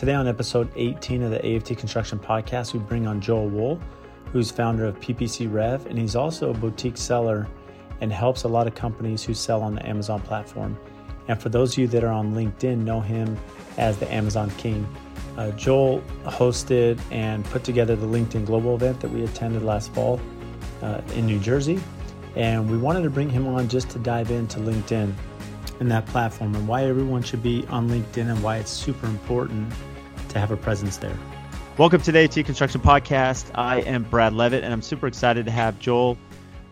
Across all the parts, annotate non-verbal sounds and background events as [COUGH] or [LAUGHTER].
Today, on episode 18 of the AFT Construction Podcast, we bring on Joel Wool, who's founder of PPC Rev, and he's also a boutique seller and helps a lot of companies who sell on the Amazon platform. And for those of you that are on LinkedIn, know him as the Amazon King. Uh, Joel hosted and put together the LinkedIn Global event that we attended last fall uh, in New Jersey. And we wanted to bring him on just to dive into LinkedIn and that platform and why everyone should be on LinkedIn and why it's super important to have a presence there. Welcome today to the Construction Podcast. I am Brad Levitt, and I'm super excited to have Joel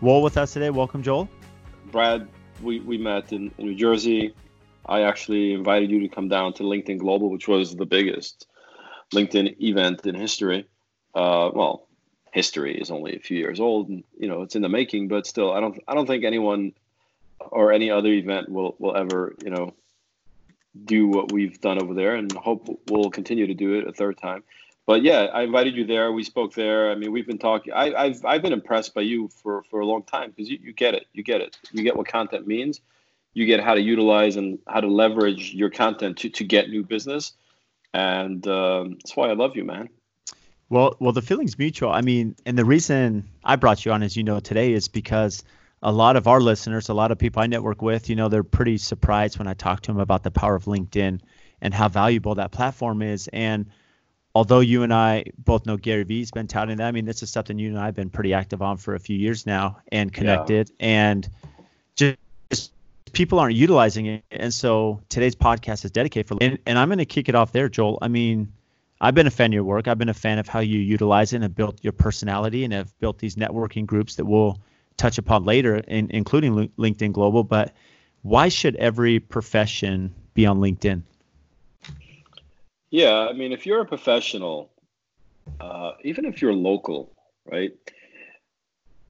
Wool with us today. Welcome, Joel. Brad, we, we met in, in New Jersey. I actually invited you to come down to LinkedIn Global, which was the biggest LinkedIn event in history. Uh, well, history is only a few years old, and you know it's in the making. But still, I don't I don't think anyone or any other event will will ever you know do what we've done over there, and hope we'll continue to do it a third time. But yeah, I invited you there. We spoke there. I mean, we've been talking. I, have I've been impressed by you for for a long time because you, you get it. You get it. You get what content means. You get how to utilize and how to leverage your content to to get new business, and um, that's why I love you, man. Well, well, the feeling's mutual. I mean, and the reason I brought you on, as you know, today is because a lot of our listeners, a lot of people I network with, you know, they're pretty surprised when I talk to them about the power of LinkedIn and how valuable that platform is. And although you and I both know Gary Vee's been touting that, I mean, this is something you and I have been pretty active on for a few years now and connected. Yeah. And just, just people aren't utilizing it. And so today's podcast is dedicated for, and, and I'm going to kick it off there, Joel. I mean, I've been a fan of your work. I've been a fan of how you utilize it and have built your personality and have built these networking groups that will touch upon later, in, including LinkedIn Global. But why should every profession be on LinkedIn? Yeah, I mean, if you're a professional, uh, even if you're local, right?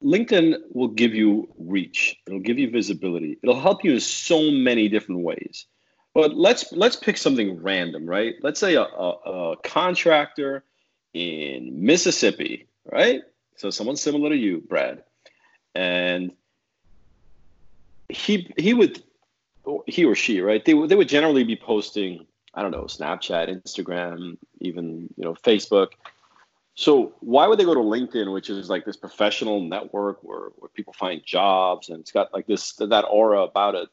LinkedIn will give you reach. It'll give you visibility. It'll help you in so many different ways. But let's let's pick something random, right? Let's say a, a, a contractor in Mississippi, right? So someone similar to you, Brad, and he he would he or she right? They, they would generally be posting i don't know snapchat instagram even you know facebook. So why would they go to linkedin which is like this professional network where, where people find jobs and it's got like this that aura about it?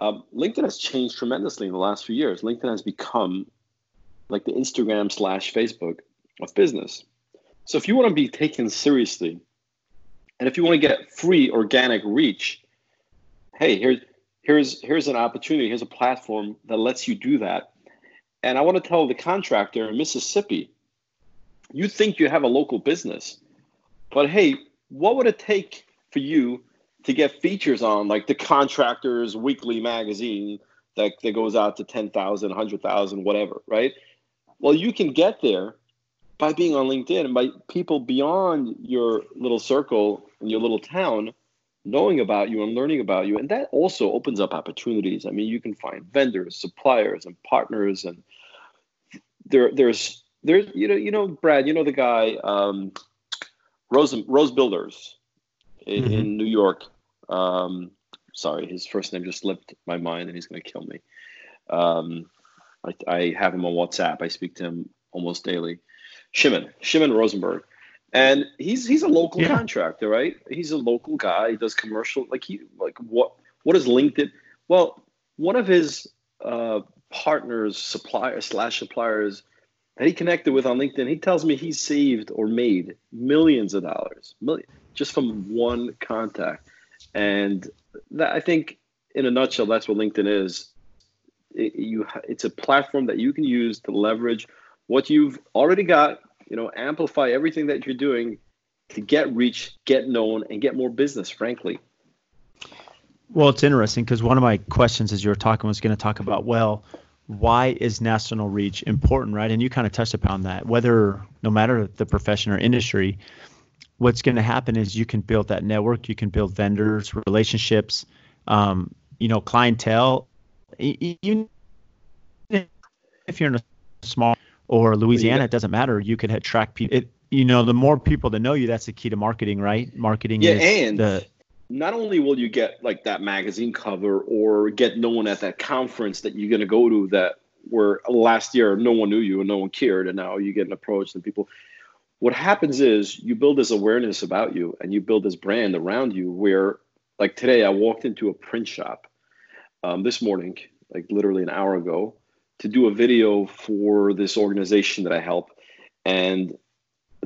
Um, linkedin has changed tremendously in the last few years. Linkedin has become like the instagram slash facebook of business. So if you want to be taken seriously and if you want to get free organic reach, hey, here's here's here's an opportunity, here's a platform that lets you do that. And I want to tell the contractor in Mississippi, you think you have a local business, but hey, what would it take for you to get features on like the contractors weekly magazine that, that goes out to 10,000, 100,000, whatever, right? Well, you can get there by being on LinkedIn and by people beyond your little circle and your little town knowing about you and learning about you. And that also opens up opportunities. I mean, you can find vendors, suppliers, and partners, and there, there's, there's, you know, you know, Brad, you know the guy, um, Rose, Rose Builders in, mm-hmm. in New York. Um, sorry, his first name just slipped my mind, and he's going to kill me. Um, I, I have him on WhatsApp. I speak to him almost daily. Shimon, Shimon Rosenberg and he's he's a local yeah. contractor, right? He's a local guy. He does commercial. Like he like what what is LinkedIn? Well, one of his uh, partners, suppliers slash suppliers that he connected with on LinkedIn, he tells me he saved or made millions of dollars, million, just from one contact. And that I think, in a nutshell, that's what LinkedIn is. It, you, it's a platform that you can use to leverage what you've already got you know, amplify everything that you're doing to get reach, get known, and get more business, frankly. Well, it's interesting because one of my questions as you were talking was going to talk about, well, why is national reach important, right? And you kind of touched upon that. Whether, no matter the profession or industry, what's going to happen is you can build that network, you can build vendors, relationships, um, you know, clientele. Even if you're in a small or Louisiana, it doesn't matter. You could attract people. It, you know, the more people that know you, that's the key to marketing, right? Marketing yeah, and the, not only will you get like that magazine cover or get known at that conference that you're going to go to that where last year no one knew you and no one cared, and now you get an approach and people. What happens is you build this awareness about you and you build this brand around you. Where, like today, I walked into a print shop um, this morning, like literally an hour ago, to do a video for this organization that I help, and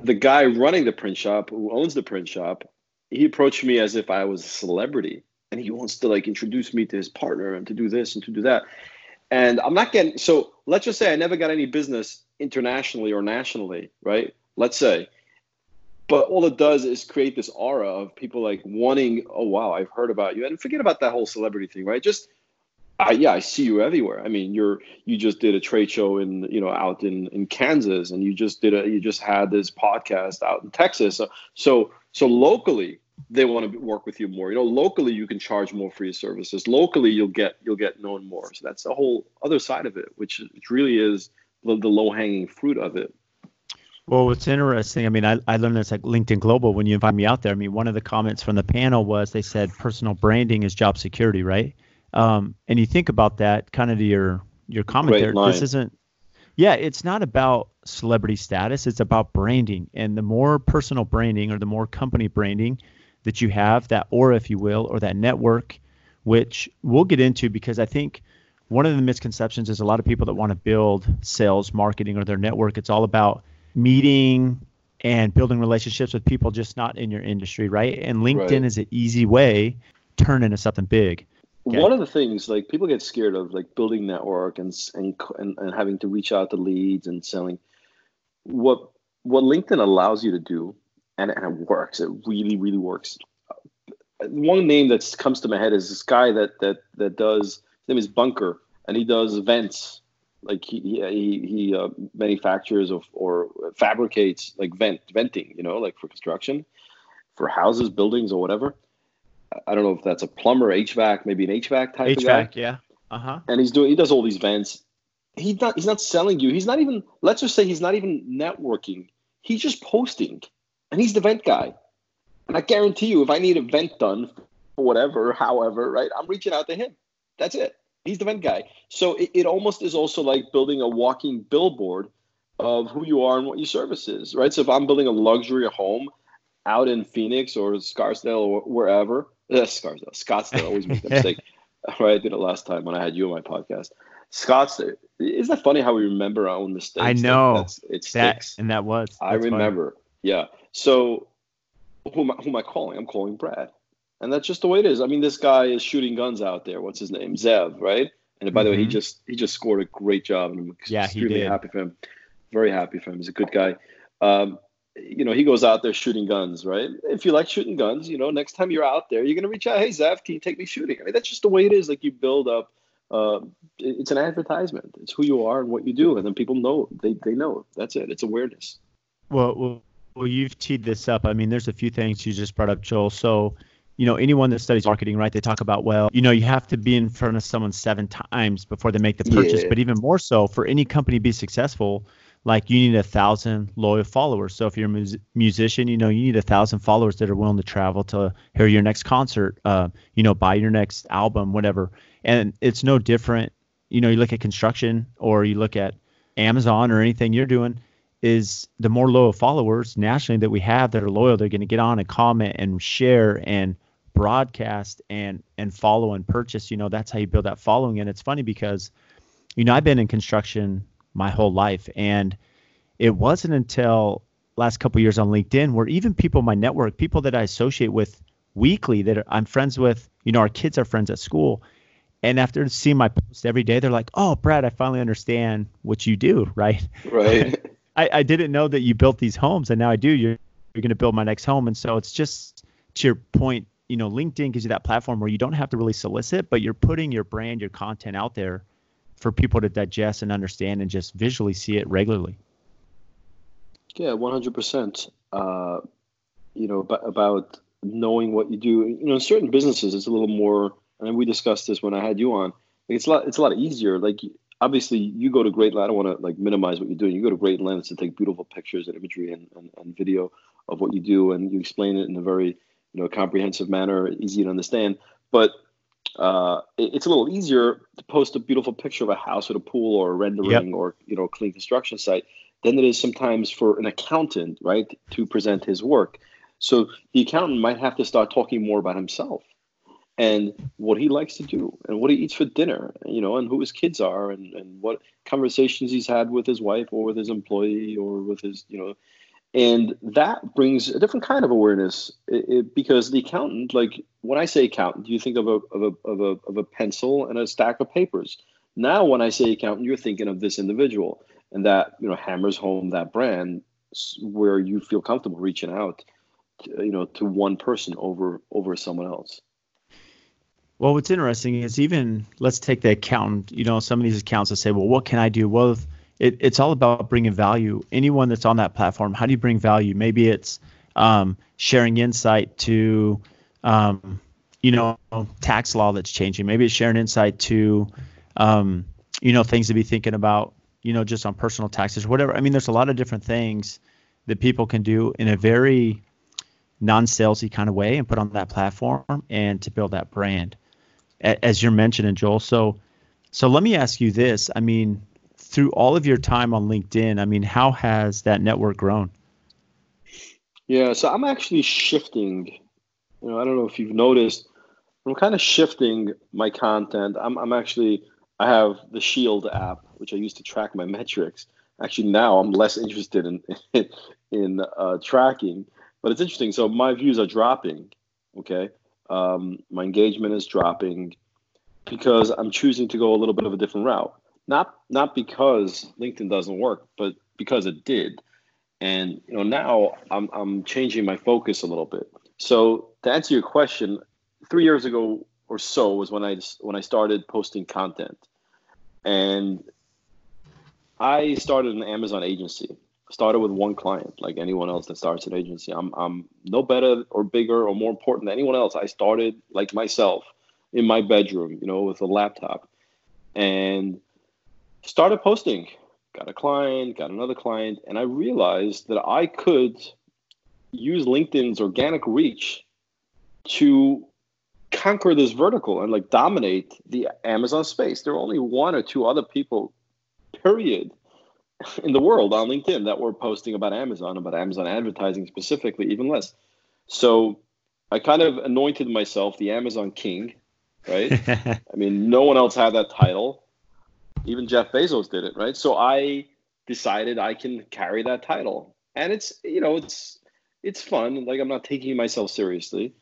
the guy running the print shop, who owns the print shop, he approached me as if I was a celebrity and he wants to like introduce me to his partner and to do this and to do that. And I'm not getting so let's just say I never got any business internationally or nationally, right? Let's say. But all it does is create this aura of people like wanting, oh wow, I've heard about you. And forget about that whole celebrity thing, right? Just I, yeah, I see you everywhere. I mean, you're you just did a trade show in you know out in in Kansas, and you just did a you just had this podcast out in Texas. So so, so locally, they want to work with you more. You know, locally you can charge more for your services. Locally, you'll get you'll get known more. So that's the whole other side of it, which which really is the, the low hanging fruit of it. Well, what's interesting, I mean, I, I learned this at LinkedIn Global when you invite me out there. I mean, one of the comments from the panel was they said personal branding is job security, right? Um, and you think about that kind of your your comment Great there. Line. This isn't yeah, it's not about celebrity status, it's about branding. And the more personal branding or the more company branding that you have, that aura, if you will, or that network, which we'll get into because I think one of the misconceptions is a lot of people that want to build sales, marketing, or their network, it's all about meeting and building relationships with people just not in your industry, right? And LinkedIn Right. is an easy way to turn into something big. Okay. One of the things like people get scared of like building network and and and, and having to reach out to leads and selling. What what LinkedIn allows you to do, and, and it works. It really really works. One name that comes to my head is this guy that that that does. His name is Bunker, and he does vents. Like he he he, uh, manufactures of, or fabricates like vent venting. You know, like for construction, for houses, buildings, or whatever. I don't know if that's a plumber, HVAC, maybe an HVAC type of guy. HVAC, yeah. Uh huh. And he's doing he does all these vents. He's not he's not selling you. He's not even let's just say he's not even networking. He's just posting. And he's the vent guy. And I guarantee you if I need a vent done for whatever, however, right, I'm reaching out to him. That's it. He's the vent guy. So it, it almost is also like building a walking billboard of who you are and what your service is, right? So if I'm building a luxury home out in Phoenix or Scarsdale or wherever, [LAUGHS] uh, Scarsdale, Scottsdale, always make that [LAUGHS] mistake. [LAUGHS] right, I did it last time when I had you on my podcast. Scottsdale, isn't that funny how we remember our own mistakes? I know. that's, it That sticks. and that was. I that's funny. remember. Yeah. So who am, I, who am I calling? I'm calling Brad. And that's just the way it is. I mean, this guy is shooting guns out there. What's his name? Zev, right? And by the way, he Mhm. just he just scored a great job, and I'm Yeah, extremely happy for him. Very happy for him. He's a good guy. Um, you know, he goes out there shooting guns, right? If you like shooting guns, you know, next time you're out there, you're gonna reach out, hey Zev, can you take me shooting? I mean, that's just the way it is. Like you build up. Uh, it's an advertisement. It's who you are and what you do, and then people know. They they know. That's it. It's awareness. Well, well, well, you've teed this up. I mean, there's a few things you just brought up, Joel. So, you know, anyone that studies marketing, right? They talk about, well, you know, you have to be in front of someone seven times before they make the purchase. Yeah. But even more so, for any company to be successful, like you need a thousand loyal followers. So if you're a mus- musician, you know, you need a thousand followers that are willing to travel to hear your next concert, uh, you know, buy your next album, whatever. And it's no different. You know, you look at construction or you look at Amazon or anything you're doing is the more loyal followers nationally that we have that are loyal, they're going to get on and comment and share and broadcast and and follow and purchase. You know, that's how you build that following. And it's funny because, you know, I've been in construction my whole life, and it wasn't until last couple years on LinkedIn where even people in my network, people that I associate with weekly, that I'm friends with, you know, our kids are friends at school. And after seeing my post every day, they're like, "Oh, Brad, I finally understand what you do." [LAUGHS] Right? Right. [LAUGHS] I, I didn't know that you built these homes, and now I do. You're you're going to build my next home, and so it's just to your point. You know, LinkedIn gives you that platform where you don't have to really solicit, but you're putting your brand, your content out there for people to digest and understand, and just visually see it regularly. Yeah, one hundred percent. Uh, You know about, about knowing what you do. You know, in certain businesses, it's a little more. And we discussed this when I had you on. It's a lot. It's a lot easier. Like obviously, you go to Great Land. I don't want to like minimize what you're doing. You go to Great lengths to take beautiful pictures and imagery and, and, and video of what you do, and you explain it in a very you know comprehensive manner, easy to understand. But uh, it, it's a little easier to post a beautiful picture of a house with a pool or a rendering yep. or you know a clean construction site than it is sometimes for an accountant, right, to present his work. So the accountant might have to start talking more about himself and what he likes to do and what he eats for dinner, you know, and who his kids are and, and what conversations he's had with his wife or with his employee or with his, you know, and that brings a different kind of awareness it, it, because the accountant, like when I say accountant, do you think of a, of, a, of, a, of a pencil and a stack of papers. Now, when I say accountant, you're thinking of this individual and that, you know, hammers home that brand where you feel comfortable reaching out, to, you know, to one person over over someone else. Well, what's interesting is even let's take the accountant. You know, some of these accounts that say, "Well, what can I do?" Well, it, it's all about bringing value. Anyone that's on that platform, how do you bring value? Maybe it's um, sharing insight to, um, you know, tax law that's changing. Maybe it's sharing insight to, um, you know, things to be thinking about. You know, just on personal taxes, whatever. I mean, there's a lot of different things that people can do in a very non-salesy kind of way and put on that platform and to build that brand as you're mentioning, Joel. So, so let me ask you this. I mean, through all of your time on LinkedIn, I mean, how has that network grown? Yeah, so I'm actually shifting. You know, I don't know if you've noticed, I'm kind of shifting my content. I'm, I'm actually, I have the Shield app, which I use to track my [LAUGHS] metrics. Actually, now I'm less interested in [LAUGHS] in, uh, tracking, but it's interesting. So my views are dropping. Okay, um, my engagement is dropping because I'm choosing to go a little bit of a different route. Not not because LinkedIn doesn't work, but because it did. And you know now I'm I'm changing my focus a little bit. So to answer your question, three years ago or so was when I when I started posting content, and I started an Amazon agency started with one client, like anyone else that starts an agency. I'm I'm no better or bigger or more important than anyone else. I started like myself in my bedroom, you know, with a laptop, and started posting. Got a client, got another client, and I realized that I could use LinkedIn's organic reach to conquer this vertical and like dominate the Amazon space. There are only one or two other people, period, [LAUGHS] in the world on LinkedIn that were posting about Amazon, about Amazon advertising specifically, even less. So I kind of anointed myself the Amazon king, right? [LAUGHS] I mean, no one else had that title. Even Jeff Bezos did it, right? So I decided I can carry that title, and it's you know it's it's fun. Like I'm not taking myself seriously,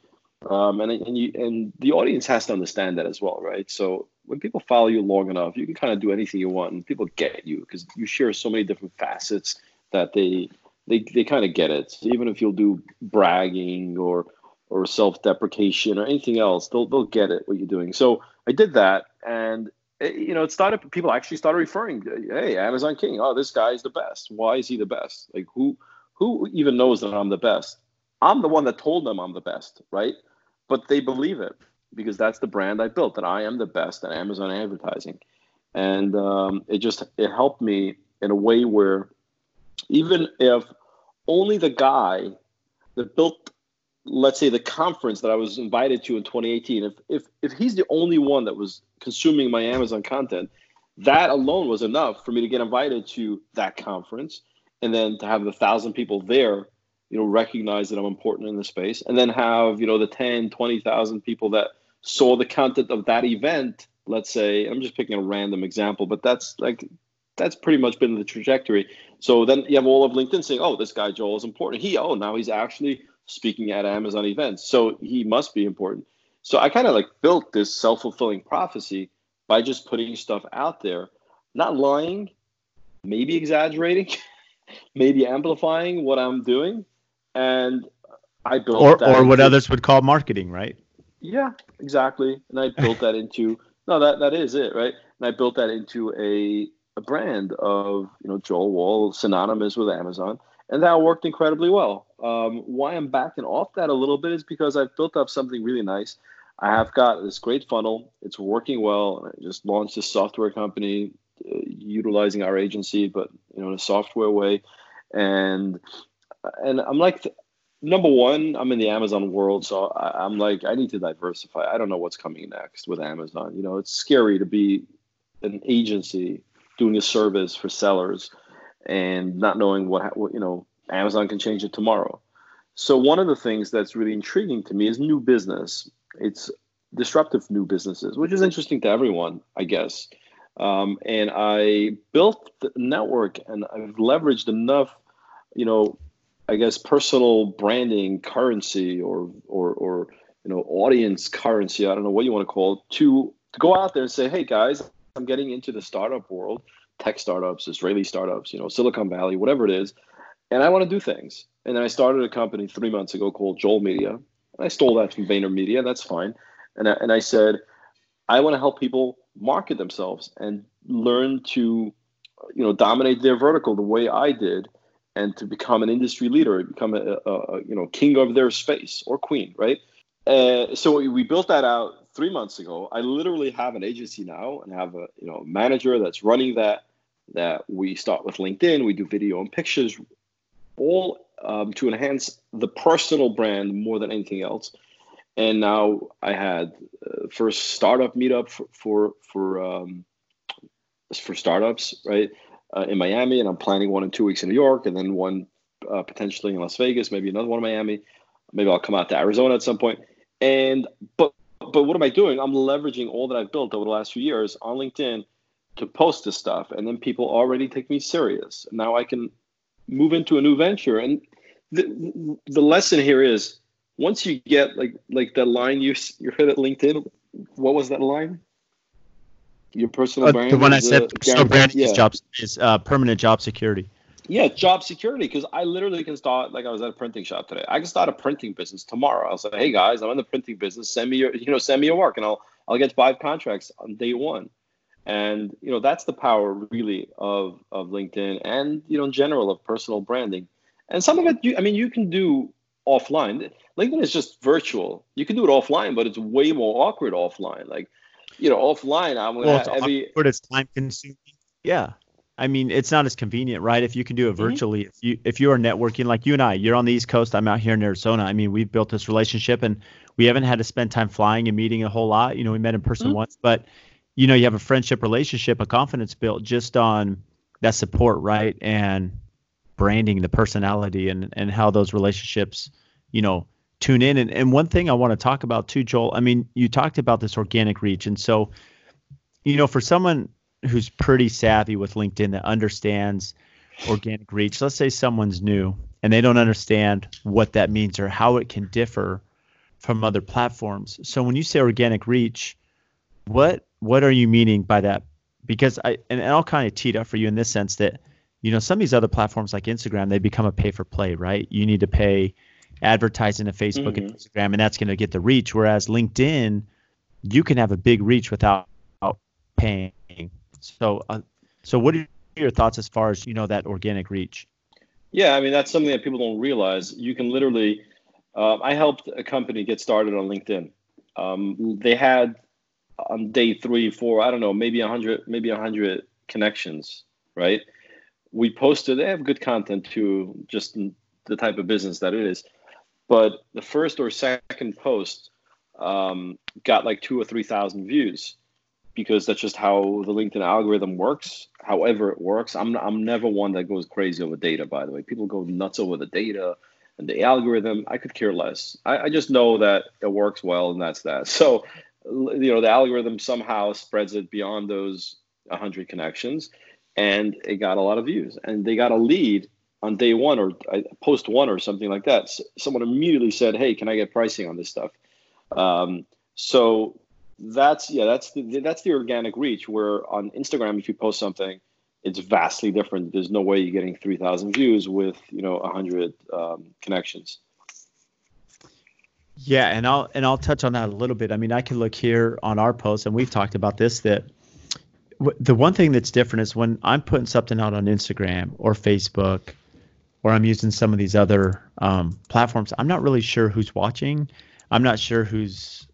um, and and you and the audience has to understand that as well, right? So when people follow you long enough, you can kind of do anything you want, and people get you because you share so many different facets that they they they kind of get it. So even if you'll do bragging or or self-deprecation or anything else, they'll they'll get it what you're doing. So I did that, and you know, it started. People actually started referring, "Hey, Amazon King. Oh, this guy is the best. Why is he the best? Like who who even knows that I'm the best? I'm the one that told them I'm the best, right? But they believe it because that's the brand I built that I am the best at Amazon advertising, and um, it just it helped me in a way where even if only the guy that built let's say the conference that I was invited to in 2018 if if if he's the only one that was consuming my Amazon content that alone was enough for me to get invited to that conference and then to have the thousand people there you know recognize that I'm important in the space and then have you know the 10 20,000 people that saw the content of that event, let's say, I'm just picking a random example, but that's like that's pretty much been the trajectory. So then you have all of LinkedIn saying, "Oh, this guy Joel is important. He oh now he's actually speaking at Amazon events, so he must be important." So I kind of like built this self fulfilling prophecy by just putting stuff out there, not lying, maybe exaggerating, [LAUGHS] maybe amplifying what I'm doing, and I built or or what others would call marketing, right? Yeah, exactly. And I built that into no, that that is it, right? And I built that into a a brand of you know Joel Wool, synonymous with Amazon, and that worked incredibly well. Um, why I'm backing off that a little bit is because I've built up something really nice. I have got this great funnel; it's working well. I just launched a software company uh, utilizing our agency, but you know in a software way, and and I'm like number one, I'm in the Amazon world, so I, am like, I need to diversify. I don't know what's coming next with Amazon. You know, it's scary to be an agency doing a service for sellers and not knowing what, what you know, Amazon can change it tomorrow. So one of the things that's really intriguing to me is new business. It's disruptive new businesses, which is interesting to everyone, I guess. Um, and I built the network and I've leveraged enough, you know, I guess personal branding currency or or or you know audience currency. I don't know what you want to call it to to go out there and say, hey guys, I'm getting into the startup world, tech startups, Israeli startups, you know, Silicon Valley, whatever it is, and I want to do things. And I started a company three months ago called Joel Media. And I stole that from VaynerMedia. That's fine. And I, and I said, I want to help people market themselves and learn to, you know, dominate their vertical the way I did and to become an industry leader, become a, a, a you know king of their space or queen, right? Uh, so we, we built that out three months ago. I literally have an agency now and have a you know manager that's running that. That we start with LinkedIn, we do video and pictures, all um, to enhance the personal brand more than anything else. And now I had uh, first startup meetup for for for, um, for startups, right? uh, in Miami, and I'm planning one in two weeks in New York, and then one uh, potentially in Las Vegas, maybe another one in Miami. Maybe I'll come out to Arizona at some point. And but but what am I doing? I'm leveraging all that I've built over the last few years on LinkedIn to post this stuff, and then people already take me serious. Now I can move into a new venture, and the the lesson here is once you get like like that line you you heard at LinkedIn. What was that line? Your personal uh, brand. The one I said, personal brand yeah. is jobs is uh, permanent job security. Yeah, job security. Because I literally can start like I was at a printing shop today. I can start a printing business tomorrow. I'll say, hey guys, I'm in the printing business. Send me your, you know, send me your work, and I'll I'll get five contracts on day one. And you know that's the power really of of LinkedIn and you know in general of personal branding. And some of it, you, I mean, you can do offline. LinkedIn is just virtual. You can do it offline, but it's way more awkward offline. Like you know, offline, I'm gonna well, it's every. Awkward, it's time consuming. Yeah. I mean, it's not as convenient, right? If you can do it mm-hmm. virtually, mm-hmm. if you if you are networking like you and I, you're on the East Coast, I'm out here in Arizona. I mean, we've built this relationship, and we haven't had to spend time flying and meeting a whole lot. You know, we met in person mm-hmm. once, but you know, you have a friendship relationship, a confidence built just on that support, right? And branding, the personality, and and how those relationships, you know, tune in. And, and one thing I want to talk about too, Joel, I mean, you talked about this organic reach. And so, you know, for someone who's pretty savvy with LinkedIn that understands organic reach, let's say someone's new and they don't understand what that means or how it can differ from other platforms. So when you say organic reach, what what are you meaning by that? Because I and, and I'll kind of tee it up for you in this sense that you know some of these other platforms like Instagram they become a pay for play, right? You need to pay advertising to Facebook mm-hmm. and Instagram, and that's going to get the reach. Whereas LinkedIn, you can have a big reach without paying. So, uh, so what are your thoughts as far as you know that organic reach? Yeah, I mean that's something that people don't realize. You can literally. Uh, I helped a company get started on LinkedIn. Um, they had on day three, four, I don't know, maybe a hundred, maybe a hundred connections. Right? We posted. They have good content too, just the type of business that it is but the first or second post um, got like two or three thousand views because that's just how the LinkedIn algorithm works. However, it works. I'm I'm never one that goes crazy over data. By the way, people go nuts over the data and the algorithm. I could care less. I, I just know that it works well, and that's that. [LAUGHS] So, you know, the algorithm somehow spreads it beyond those 100 connections, and it got a lot of views, and they got a lead on day one or uh, post one or something like that, someone immediately said, "Hey, can I get pricing on this stuff?" Um, so that's yeah, that's the that's the organic reach. Where on Instagram, if you post something, it's vastly different. There's no way you're getting three thousand views with you know hundred um, connections. Yeah, and I'll and I'll touch on that a little bit. I mean, I can look here on our post, and we've talked about this that the one thing that's different is when I'm putting something out on Instagram or Facebook or I'm using some of these other um, platforms, I'm not really sure who's watching. I'm not sure who's,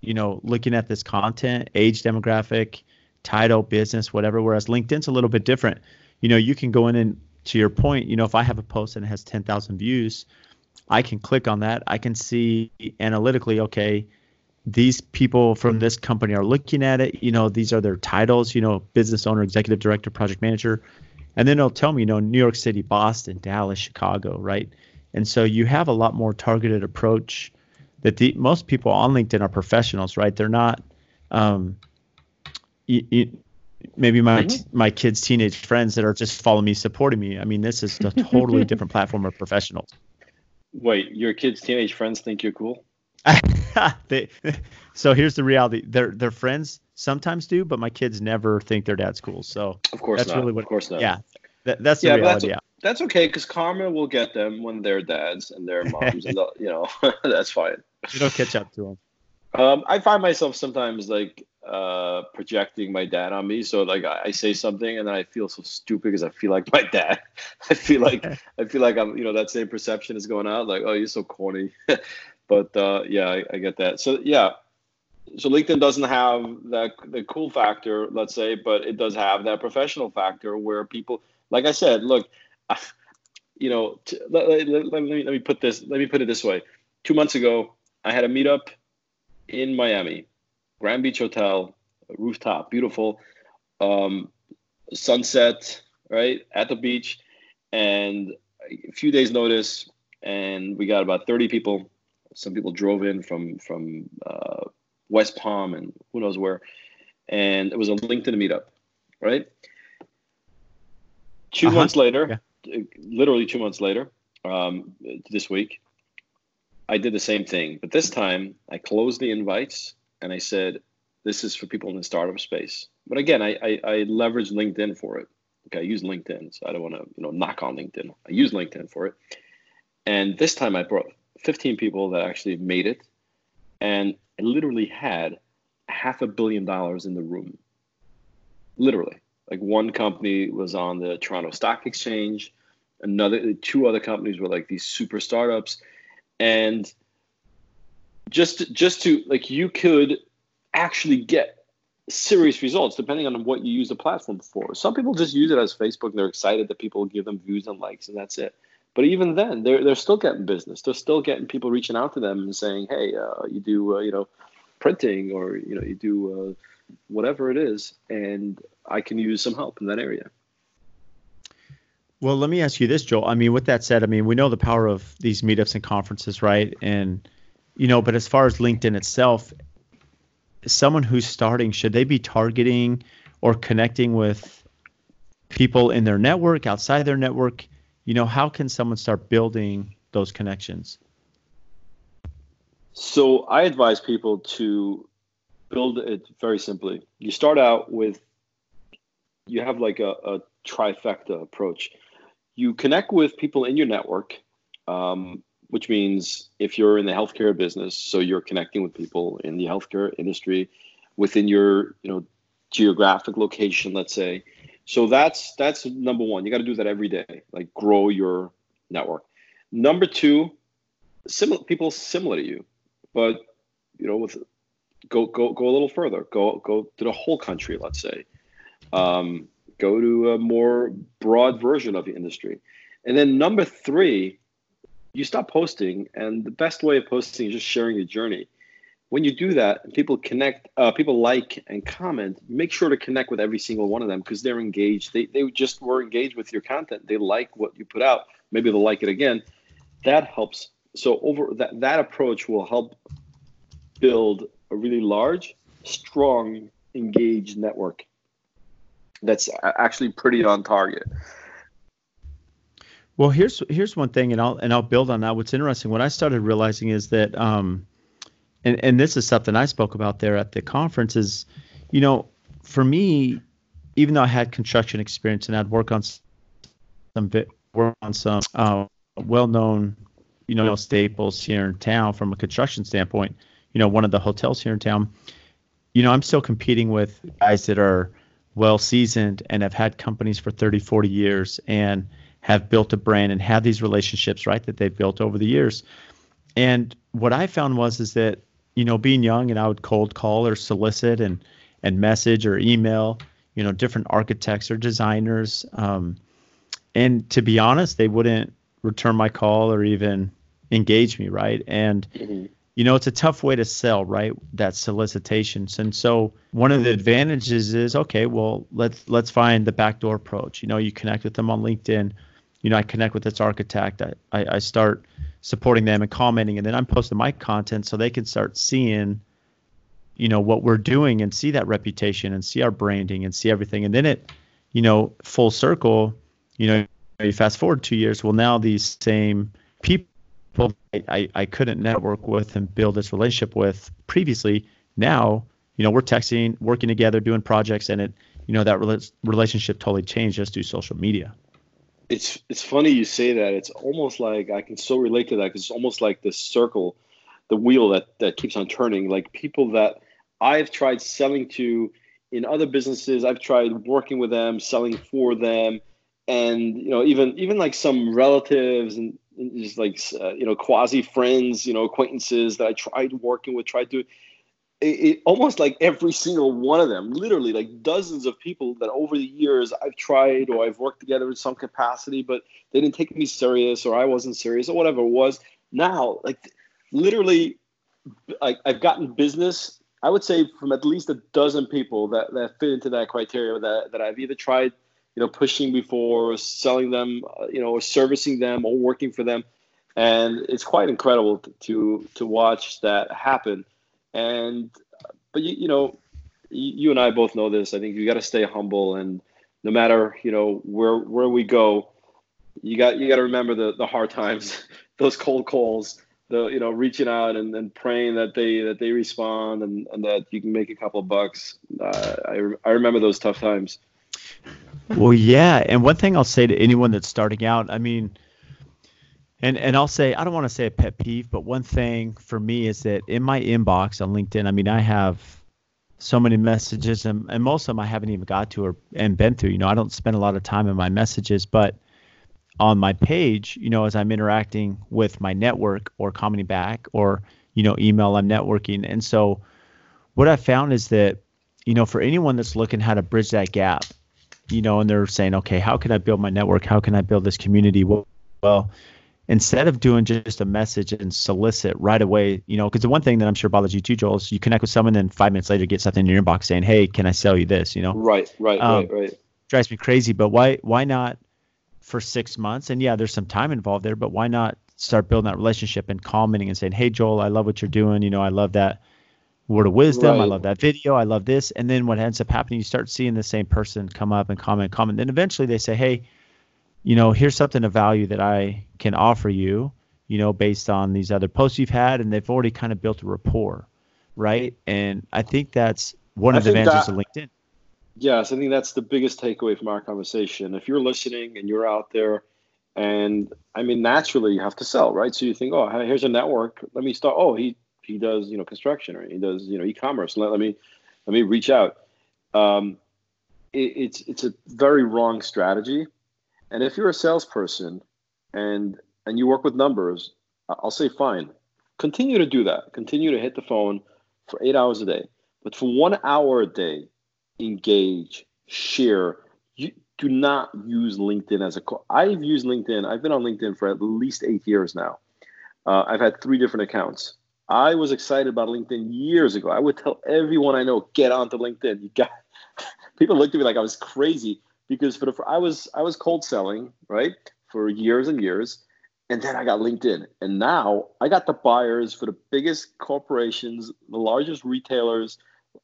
you know, looking at this content, age demographic, title, business, whatever. Whereas LinkedIn's a little bit different. You know, you can go in and to your point, you know, if I have a post and it has 10,000 views, I can click on that. I can see analytically, okay, these people from this company are looking at it. You know, these are their titles, you know, business owner, executive director, project manager. And then it'll tell me, you know, New York City, Boston, Dallas, Chicago, right? And so you have a lot more targeted approach that the most people on LinkedIn are professionals, right? They're not, um, you, you, maybe my mm-hmm. my kids' teenage friends that are just following me, supporting me. I mean, this is a totally [LAUGHS] different platform of professionals. Wait, your kids' teenage friends think you're cool? [LAUGHS] they, [LAUGHS] so here's the reality: their their friends sometimes do, but my kids never think their dad's cool. So of course, that's not. really what. Of course not. Yeah, that, that's the yeah, reality. That's, yeah. that's okay because karma will get them when they're dads and their moms, and [LAUGHS] you know that's fine. You don't catch up to them. Um, I find myself sometimes like uh, projecting my dad on me. So like I, I, say something and then I feel so stupid because I feel like my [LAUGHS] dad. I feel like [LAUGHS] I feel like I'm you know that same perception is going out like oh you're so corny. [LAUGHS] but uh, yeah, I, I, get that. So yeah, so LinkedIn doesn't have that the cool factor, let's say, but it does have that professional factor where people, like I said, look, I, [SIGHS] you know, t- let, let, let, let, me let me put this let me put it this way. Two months ago, I had a meetup in Miami, Grand Beach Hotel, rooftop, beautiful, um, sunset, right at the beach, and a few days notice, and we got about 30 people. Some people drove in from from uh, West Palm and who knows where, and it was a LinkedIn meetup, right? 2 uh-huh. months later, yeah. literally two months later, um, this week, I did the same thing, but this time I closed the invites and I said, "This is for people in the startup space." But again, I I, I leveraged LinkedIn for it. Okay, I use LinkedIn, so I don't want to you know knock on LinkedIn. I use LinkedIn for it, and this time I brought 15 people that actually made it, and I literally had half a billion dollars in the room. Literally, like one company was on the Toronto Stock Exchange, another two other companies were like these super startups and just just to like you could actually get serious results depending on what you use the platform for. Some people just use it as Facebook and they're excited that people give them views and likes and that's it. But even then, they're they're still getting business. They're still getting people reaching out to them and saying, "Hey, uh, you do uh, you know printing or you know you do uh, whatever it is, and I can use some help in that area." Well, let me ask you this, Joel. I mean, with that said, I mean, we know the power of these meetups and conferences, right? And you know, but as far as LinkedIn itself, someone who's starting, should they be targeting or connecting with people in their network, outside their network? You know, how can someone start building those connections? So I advise people to build it very simply. You start out with you have like a, a trifecta approach you connect with people in your network, um, which means if you're in the healthcare business, so you're connecting with people in the healthcare industry within your you know geographic location, let's say. So that's that's number one. You got to do that every day, like grow your network. Number two, similar people similar to you, but you know with go go go a little further. Go go to the whole country, let's say. Um, go to a more broad version of the industry. And then number three, you stop posting, and the best way of posting is just sharing your journey. When you do that, people connect, uh, people like and comment. Make sure to connect with every single one of them because they're engaged. They they just were engaged with your content. They like what you put out. Maybe they'll like it again. That helps. So over that that approach will help build a really large, strong, engaged network that's actually pretty on target. Well, here's here's one thing, and I'll and I'll build on that. What's interesting, what I started realizing is that, um, and and this is something I spoke about there at the conference is, you know, for me, even though I had construction experience and I'd work on some bit work on some uh, well-known, you know, staples here in town from a construction standpoint. You know, one of the hotels here in town. You know, I'm still competing with guys that are well seasoned and have had companies for 30, 40 years and have built a brand and have these relationships, right, that they've built over the years. And what I found was is that, you know, being young and I would cold call or solicit and and message or email, you know, different architects or designers. Um, and to be honest, they wouldn't return my call or even engage me, right? And mm-hmm. You know, it's a tough way to sell, right? That solicitations. And so one of the advantages is okay, well, let's let's find the backdoor approach. You know, you connect with them on LinkedIn. You know, I connect with this architect. I, I, I start supporting them and commenting, and then I'm posting my content so they can start seeing you know what we're doing and see that reputation and see our branding and see everything and then it you know full circle you know you fast forward two years well now these same people I, I couldn't network with and build this relationship with previously. Now you know we're texting working together doing projects and it you know that relationship totally changed just through social media. It's it's funny you say that. It's almost like i can so relate to that because it's almost like this circle the wheel that that keeps on turning. Like people that I've tried selling to in other businesses. I've tried working with them, selling for them, and you know, even even like some relatives and just like uh, you know, quasi friends, you know, acquaintances that I tried working with, tried to. It, it, almost like every single one of them, literally like dozens of people that over the years I've tried or I've worked together in some capacity, but they didn't take me serious or I wasn't serious or whatever it was. Now, like literally, I, I've gotten business I would say from at least a dozen people that, that fit into that criteria that, that I've either tried, you know, pushing before or selling them, uh, you know, or servicing them or working for them. And it's quite incredible to, to, to watch that happen. And, but you, you know, you and I both know this. I think you got to stay humble and no matter, you know, where, where we go, you got, you got to remember the, the hard times, [LAUGHS] those cold calls, the you know reaching out and, and praying that they that they respond and, and that you can make a couple of bucks. Uh, I I remember those tough times. Well, yeah, and one thing I'll say to anyone that's starting out, I mean, and and I'll say I don't want to say a pet peeve, but one thing for me is that in my inbox on LinkedIn, I mean, I have so many messages, and, and most of them I haven't even got to or and been through. You know, I don't spend a lot of time in my messages, but on my page, you know, as I'm interacting with my network or commenting back or, you know, email, I'm networking. And so what I found is that, you know, for anyone that's looking how to bridge that gap, you know, and they're saying, okay, how can I build my network? How can I build this community? Well, well instead of doing just a message and solicit right away, you know, because the one thing that I'm sure bothers you too, Joel, is you connect with someone, then five minutes later get something in your inbox saying, hey, can I sell you this? You know, right, right, um, right, right. Drives me crazy, but why, why not? for six months. And yeah, there's some time involved there, but why not start building that relationship and commenting and saying, Hey, Joel, I love what you're doing. You know, I love that word of wisdom. Right. I love that video. I love this. And then what ends up happening, you start seeing the same person come up and comment, comment. Then eventually they say, Hey, you know, here's something of value that I can offer you, you know, based on these other posts you've had. And they've already kind of built a rapport. Right. And I think that's one I of the advantages that, of LinkedIn. Yes, I think that's the biggest takeaway from our conversation. If you're listening and you're out there, and I mean, naturally you have to sell, right? So you think, oh, here's a network. Let me start. Oh, he he does you know construction or he does you know e-commerce. Let, let me let me reach out. Um, it, it's it's a very wrong strategy. And if you're a salesperson and and you work with numbers, I'll say fine. Continue to do that. Continue to hit the phone for eight hours a day. But for one hour a day, engage, share. You do not use LinkedIn as a. I've used LinkedIn. I've been on LinkedIn for at least eight years now. Uh, I've had three different accounts. I was excited about LinkedIn years ago. I would tell everyone I know, get onto LinkedIn. You got. [LAUGHS] People looked at me like I was crazy because for the I was I was cold selling right for years and years, and then I got LinkedIn, and now I got the buyers for the biggest corporations, the largest retailers,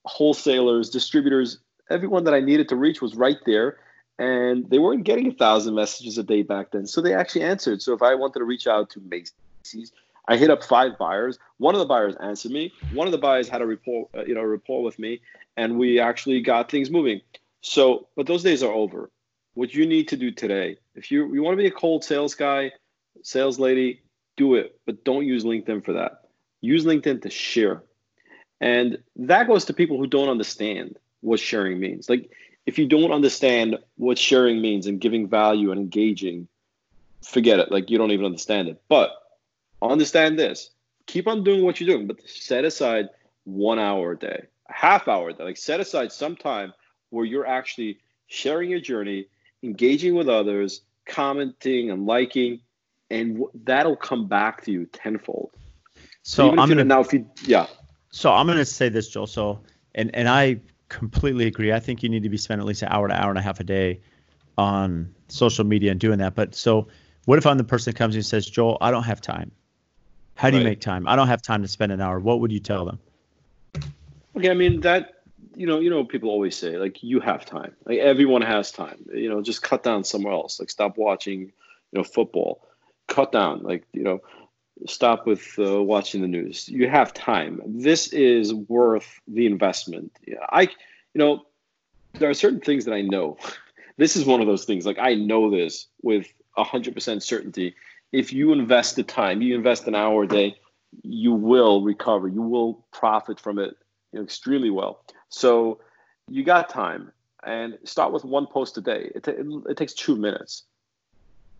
wholesalers, distributors, everyone that I needed to reach was right there. And they weren't getting a thousand messages a day back then. So they actually answered. So if I wanted to reach out to Macy's, I hit up five buyers. One of the buyers answered me. One of the buyers had a report, uh, you know, rapport with me, and we actually got things moving. So, but those days are over. What you need to do today, if you you want to be a cold sales guy, sales lady, do it, but don't use LinkedIn for that. Use LinkedIn to share. And that goes to people who don't understand what sharing means. Like, if you don't understand what sharing means and giving value and engaging, forget it. Like, you don't even understand it. But understand this keep on doing what you're doing, but set aside one hour a day, a half hour a day. Like, set aside some time where you're actually sharing your journey, engaging with others, commenting and liking. and w- that'll come back to you tenfold. So Even I'm gonna now if you yeah So I'm going to say this, Joel. So, and and I completely agree. I think you need to be spending at least an hour to hour and a half a day on social media and doing that. But so, what if I'm the person that comes and says, Joel, I don't have time. How do you make time? I don't have time to spend an hour. What would you tell them? Okay, I mean that you know, you know, people always say like you have time. Like everyone has time. You know, just cut down somewhere else. Like stop watching, you know, football. Cut down. Like you know, stop with uh, watching the news. You have time. This is worth the investment. Yeah, I, you know, there are certain things that I know. [LAUGHS] This is one of those things. Like I know this with hundred percent certainty. If you invest the time, you invest an hour a day, you will recover. You will profit from it extremely well. So you got time, and start with one post a day. It, ta- it takes two minutes,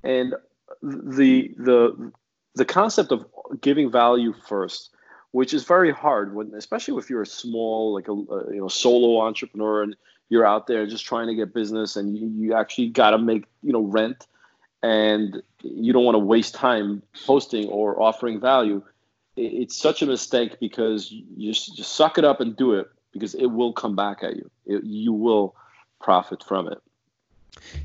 and the the the concept of giving value first, which is very hard when, especially if you're a small like a, a you know solo entrepreneur and you're out there just trying to get business and you, you actually got to make you know rent and you don't want to waste time posting or offering value it's such a mistake because you just, suck it up and do it because it will come back at you. It, you will profit from it.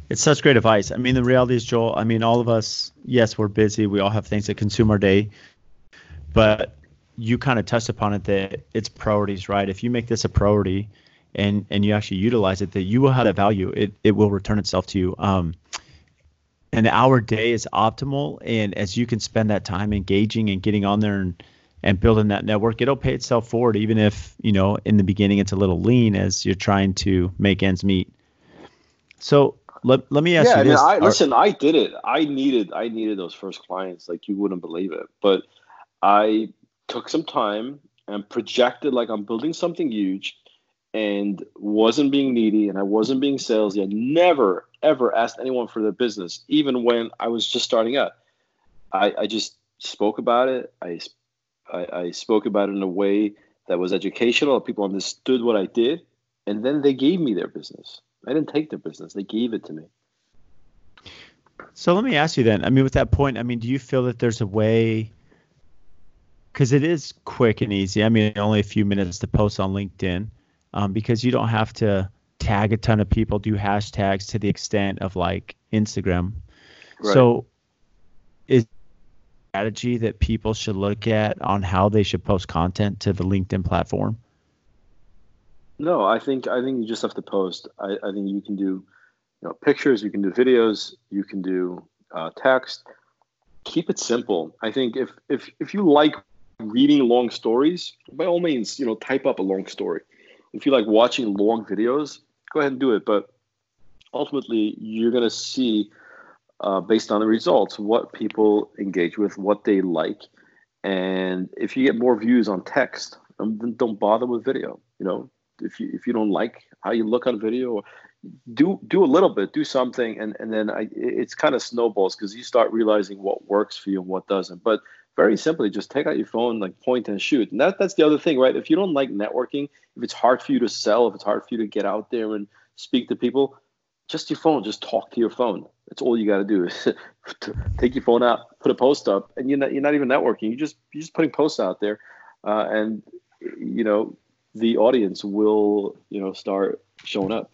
It's such great advice. I mean, the reality is, Joel. I mean, all of us, yes, we're busy. We all have things that consume our day, but you kind of touched upon it that it's priorities, right? If you make this a priority, and and you actually utilize it, that you will have that value. It it will return itself to you. Um, an hour day is optimal, and as you can spend that time engaging and getting on there and and building that network, it'll pay itself forward, even if you know in the beginning it's a little lean as you're trying to make ends meet. So let, let me ask yeah, you I mean. I, listen, I did it. I needed, I needed those first clients like you wouldn't believe it. But I took some time and projected like I'm building something huge, and wasn't being needy and I wasn't being salesy. I never ever asked anyone for their business, even when I was just starting out. I, I just spoke about it. I, I I spoke about it in a way that was educational. People understood what I did, and then they gave me their business. I didn't take their business; they gave it to me. So let me ask you then. I mean, with that point, I mean, do you feel that there's a way? Because it is quick and easy. I mean, only a few minutes to post on LinkedIn, um, because you don't have to tag a ton of people, do hashtags to the extent of like Instagram. Right. So, is strategy that people should look at on how they should post content to the LinkedIn platform? No, I think I think you just have to post. I, I think you can do, you know, pictures. You can do videos. You can do uh, text. Keep it simple. I think if if if you like reading long stories, by all means, you know, type up a long story. If you like watching long videos, go ahead and do it. But ultimately, you're gonna see, uh, based on the results, what people engage with, what they like, and if you get more views on text, um, then don't bother with video. You know, if you if you don't like how you look on video do do a little bit do something and and then I, it's kind of snowballs because you start realizing what works for you and what doesn't but very simply just take out your phone like point and shoot. And that that's the other thing right? If you don't like networking if it's hard for you to sell if it's hard for you to get out there and speak to people just your phone just talk to your phone. That's all you got [LAUGHS] to do take your phone out put a post up and you're not, you're not even networking. You just you're just putting posts out there uh, and you know the audience will you know start showing up.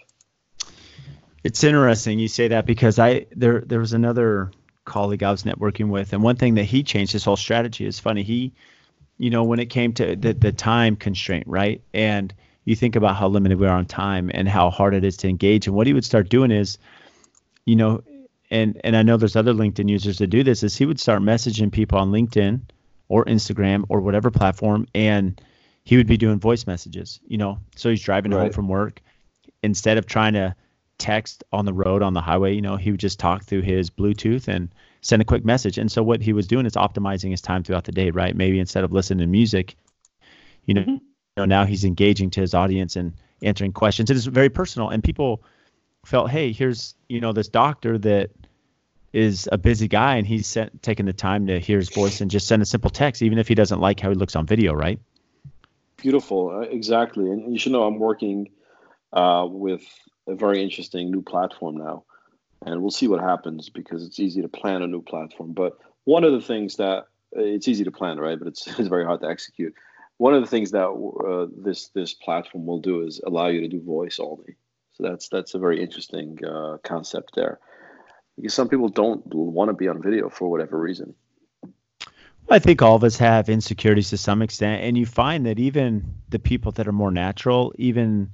It's interesting you say that because I there there was another colleague I was networking with, and one thing that he changed his whole strategy is funny. He, you know, when it came to the the time constraint, right? And you think about how limited we are on time and how hard it is to engage. And what he would start doing is, you know, and and I know there's other LinkedIn users that do this, is he would start messaging people on LinkedIn or Instagram or whatever platform, and he would be doing voice messages. You know, so he's driving home from work instead of trying to text on the road on the highway, you know, he would just talk through his Bluetooth and send a quick message. And so what he was doing is optimizing his time throughout the day, right? Maybe instead of listening to music, you know, Mhm. you know now he's engaging to his audience and answering questions. It is very personal, and people felt, hey, here's you know this doctor that is a busy guy, and he's sent, taking the time to hear his voice and just send a simple text, even if he doesn't like how he looks on video, right? beautiful uh, exactly and you should know i'm working uh, with a very interesting new platform now and we'll see what happens because it's easy to plan a new platform. But one of the things that it's easy to plan, right? But it's, [LAUGHS] it's very hard to execute. One of the things that uh, this this platform will do is allow you to do voice only. So that's that's a very interesting uh, concept there, because some people don't want to be on video for whatever reason. I think all of us have insecurities to some extent, and you find that even the people that are more natural, even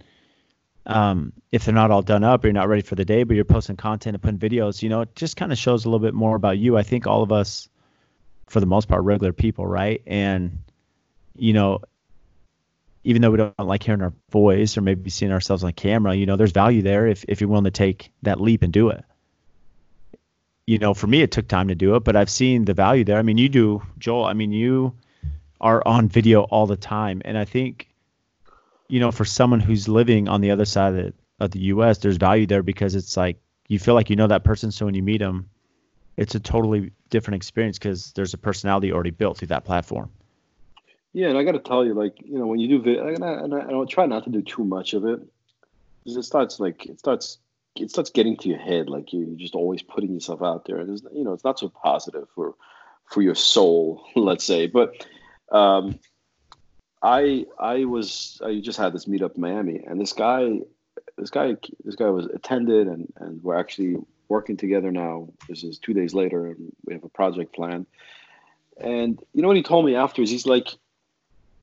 um, if they're not all done up or you're not ready for the day, but you're posting content and putting videos, you know, it just kind of shows a little bit more about you. I think all of us, for the most part, regular people, right? And, you know, even though we don't like hearing our voice or maybe seeing ourselves on camera, you know, there's value there if, if you're willing to take that leap and do it. You know, for me, it took time to do it, but I've seen the value there. I mean, you do, Joel. I mean, you are on video all the time. And I think you know, for someone who's living on the other side of the, of the U.S., there's value there because it's like you feel like you know that person, so when you meet them, it's a totally different experience because there's a personality already built through that platform. Yeah, and I got to tell you, like you know, when you do video, and I, and I, and I try not to do too much of it, because it starts like it starts it starts getting to your head, like you, are just always putting yourself out there, and you know, it's not so positive for for your soul, [LAUGHS] let's say. But um, I I was I just had this meetup in Miami, and this guy, this guy, this guy was attended, and and we're actually working together now. This is two days later, and we have a project plan. And you know what he told me afterwards? He's like,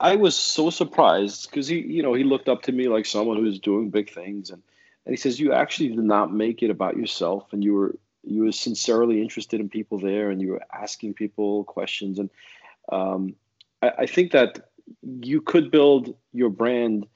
I was so surprised because he, you know, he looked up to me like someone who was doing big things, and and he says, you actually did not make it about yourself, and you were you were sincerely interested in people there, and you were asking people questions, and um, I, I think that you could build your brand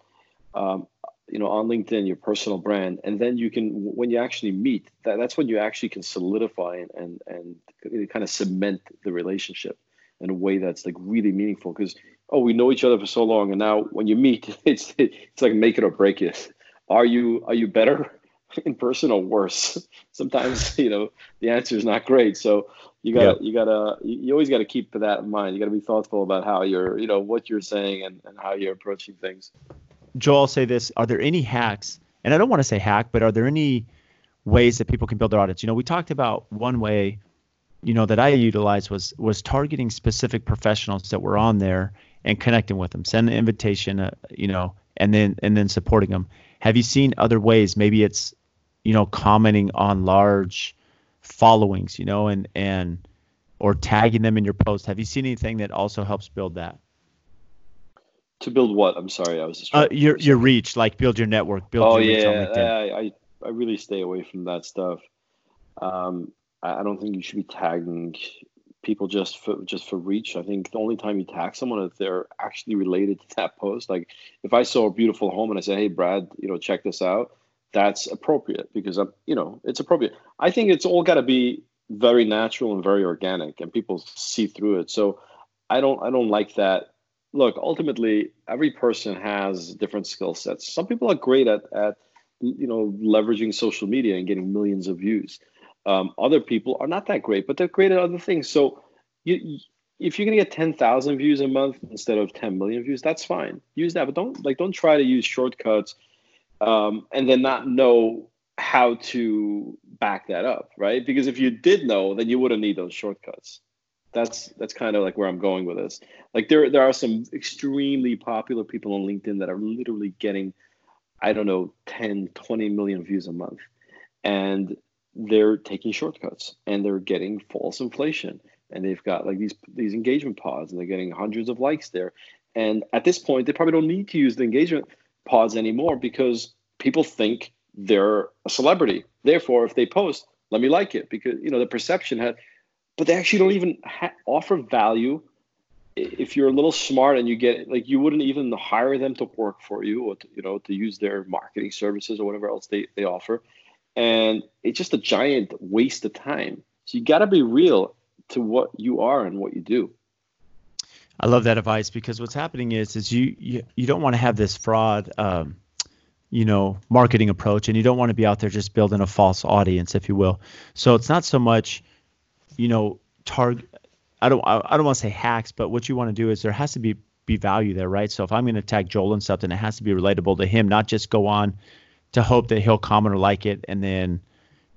um, you know on linkedin your personal brand and then you can when you actually meet that, that's when you actually can solidify and and, and kind of cement the relationship in a way that's like really meaningful. Because oh we know each other for so long and now when you meet [LAUGHS] it's it's like make it or break it. Are you are you better [LAUGHS] in person or worse. [LAUGHS] Sometimes [LAUGHS] you know the answer is not great. So you yep. you gotta you always gotta keep that in mind. You gotta be thoughtful about how you're you know what you're saying and, and how you're approaching things. Joel I'll say this. Are there any hacks and i don't want to say hack but are there any ways that people can build their audience? You know we talked about one way you know that i utilized was was targeting specific professionals that were on there and connecting with them send an invitation uh, you know and then and then supporting them. Have you seen other ways? Maybe it's you know commenting on large followings, you know, and and or tagging them in your post. Have you seen anything that also helps build that? To build what? I'm sorry, I was just. Uh, your your reach, like build your network, build. Oh your yeah, I, I I really stay away from that stuff. Um, I don't think you should be tagging people just for just for reach. I think the only time you tag someone if they're actually related to that post. Like if I saw a beautiful home and I said, "Hey, Brad, you know, check this out," that's appropriate because I'm, you know, it's appropriate. I think it's all got to be very natural and very organic, and people see through it. So I don't, I don't like that. Look, ultimately, every person has different skill sets. Some people are great at, at, you know, leveraging social media and getting millions of views. Um, other people are not that great, but they're great at other things. So you, if you're gonna get 10,000 views a month instead of 10 million views, that's fine. Use that, but don't like don't try to use shortcuts um, and then not know how to back that up, right? Because if you did know, then you wouldn't need those shortcuts. That's that's kind of like where I'm going with this. Like there there are some extremely popular people on LinkedIn that are literally getting, I don't know, 10, 20 million views a month. And they're taking shortcuts and they're getting false inflation. And they've got like these these engagement pods and they're getting hundreds of likes there. And at this point, they probably don't need to use the engagement pods anymore because people think they're a celebrity. Therefore, if they post, let me like it because you know the perception had, but they actually don't even ha- offer value. If you're a little smart and you get like you wouldn't even hire them to work for you or to, you know to use their marketing services or whatever else they, they offer, and it's just a giant waste of time. So you got to be real to what you are and what you do. I love that advice because what's happening is is you you, you don't want to have this fraud um, you know marketing approach and you don't want to be out there just building a false audience if you will. So it's not so much you know target I don't I, I don't want to say hacks but what you want to do is there has to be be value there right? So if I'm going to tag Joel and something it has to be relatable to him not just go on to hope that he'll comment or like it and then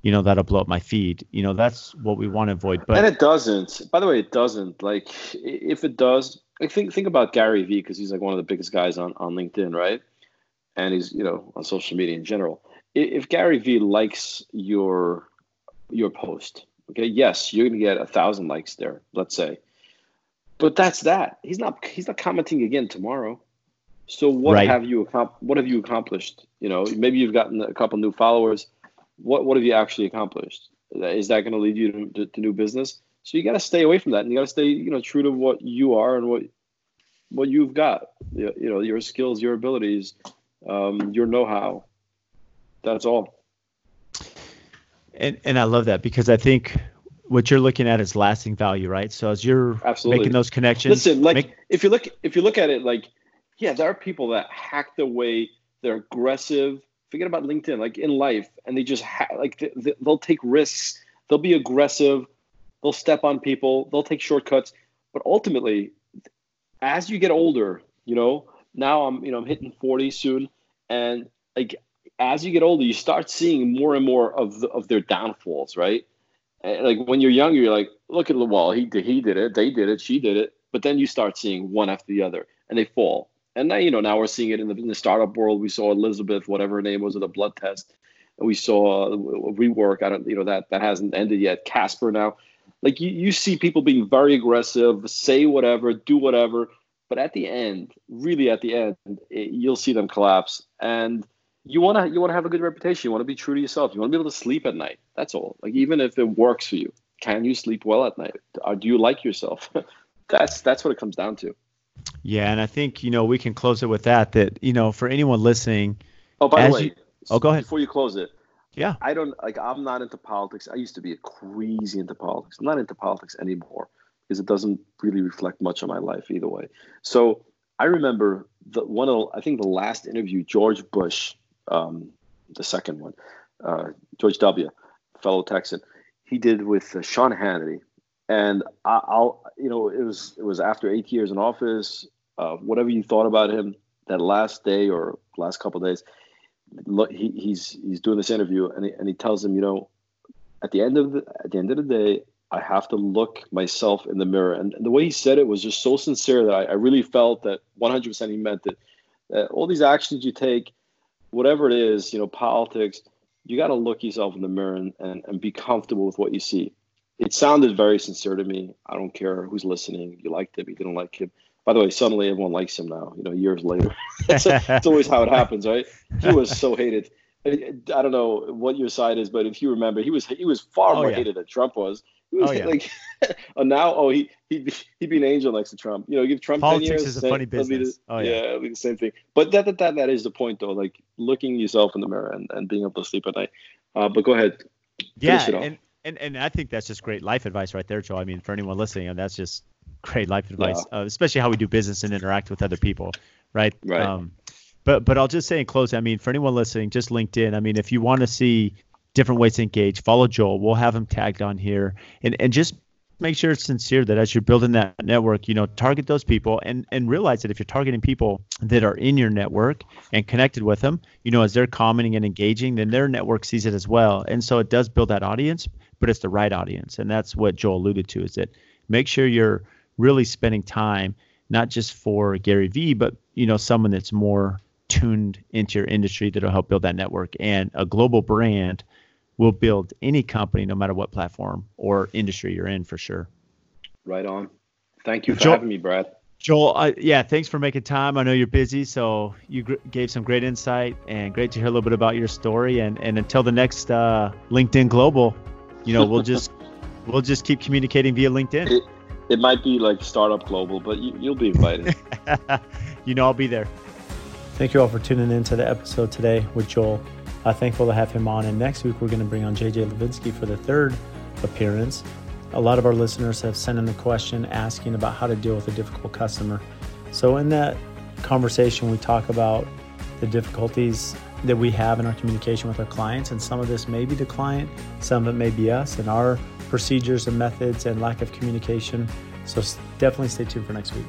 you know that'll blow up my feed. You know that's what we want to avoid but and it doesn't. By the way it doesn't. Like if it does I think think about Gary Vee because he's like one of the biggest guys on on LinkedIn right? And he's you know on social media in general. If Gary Vee likes your your post okay yes you're gonna get a thousand likes there let's say. But that's that. He's not he's not commenting again tomorrow. So what right. have you what have you accomplished? You know maybe you've gotten a couple new followers what what have you actually accomplished? Is that going to lead you to, to, to new business? So you got to stay away from that, and you got to stay, you know, true to what you are and what what you've got. You, you know, your skills, your abilities, um, your know-how. That's all. And and I love that because I think what you're looking at is lasting value, right? So as you're Absolutely. making those connections, listen, like make, if you look if you look at it, like yeah, there are people that hack the way. They're aggressive forget about LinkedIn, like in life, and they just ha- like they, they'll take risks, they'll be aggressive, they'll step on people, they'll take shortcuts, but ultimately, as you get older, you know, now I'm you know I'm hitting 40 soon, and like as you get older, you start seeing more and more of the, of their downfalls, right? And like when you're younger, you're like, look at wall, he he did it, they did it, she did it, but then you start seeing one after the other, and they fall and now, you know, now we're seeing it in the, in the startup world. We saw Elizabeth, whatever her name was, at a blood test. We saw WeWork. I don't, you know, that that hasn't ended yet. Casper now, like you, you see people being very aggressive, say whatever, do whatever, but at the end, really at the end, it, you'll see them collapse. And you want to you want to have a good reputation. You want to be true to yourself. You want to be able to sleep at night. That's all. Like even if it works for you, can you sleep well at night? Or do you like yourself? [LAUGHS] that's that's what it comes down to. Yeah, and I think you know we can close it with that. That you know for anyone listening. Oh, by the way. You, oh, go ahead. Before you close it. Yeah. I don't like. I'm not into politics. I used to be crazy into politics. I'm not into politics anymore because it doesn't really reflect much on my life either way. So I remember the one of I think the last interview George Bush, um, the second one, uh, George W, fellow Texan, he did with uh, Sean Hannity, and I, will you know, it was it was after eight years in office. Uh, whatever you thought about him, that last day or last couple days, look, he, he's he's doing this interview, and he, and he tells him, you know, at the end of the at the end of the day, I have to look myself in the mirror. And, and the way he said it was just so sincere that I, I really felt that 100% he meant it. That all these actions you take, whatever it is, you know, politics, you got to look yourself in the mirror and, and, and be comfortable with what you see it sounded very sincere to me. I don't care who's listening. You liked him, you didn't like him. By the way, suddenly everyone likes him now. You know, years later, [LAUGHS] that's, [LAUGHS] it's always how it happens, right? He was so hated. I don't know what your side is, but if you remember, he was he was far oh, more yeah. hated than Trump was. He was oh, yeah. like, and [LAUGHS] now oh he he he'd be an angel next to Trump. You know, give Trump politics 10 years, is a funny business. The, oh yeah, yeah, it'll be the same thing. But that, that that that is the point though, like looking yourself in the mirror and, and being able to sleep at night. Uh, but go ahead. Yeah, and and and I think that's just great life advice right there, Joe. I mean, for anyone listening, that's just great life advice, yeah. uh, especially how we do business and interact with other people, right? Right. Um, but but I'll just say in closing, I mean, for anyone listening, just LinkedIn. I mean, if you want to see different ways to engage, follow Joel. We'll have him tagged on here, and and just make sure it's sincere that as you're building that network, you know, target those people and and realize that if you're targeting people that are in your network and connected with them, you know, as they're commenting and engaging, then their network sees it as well. And so it does build that audience but it's the right audience. And that's what Joel alluded to is that make sure you're really spending time not just for Gary Vee, but you know, someone that's more tuned into your industry that'll help build that network. And a global brand will build any company, no matter what platform or industry you're in, for sure. Right on. Thank you for Joel, having me, Brad. Joel, uh, yeah, thanks for making time. I know you're busy, so you gr- gave some great insight and great to hear a little bit about your story. And and until the next uh, LinkedIn Global, you know, we'll just [LAUGHS] we'll just keep communicating via LinkedIn. It, it might be like Startup Global, but you, you'll be invited. [LAUGHS] you know, I'll be there. Thank you all for tuning in to the episode today with Joel. Uh, thankful to have him on. And next week, we're going to bring on JJ Levinsky for the third appearance. A lot of our listeners have sent in a question asking about how to deal with a difficult customer. So, in that conversation, we talk about the difficulties that we have in our communication with our clients. And some of this may be the client, some of it may be us and our procedures and methods and lack of communication. So definitely stay tuned for next week.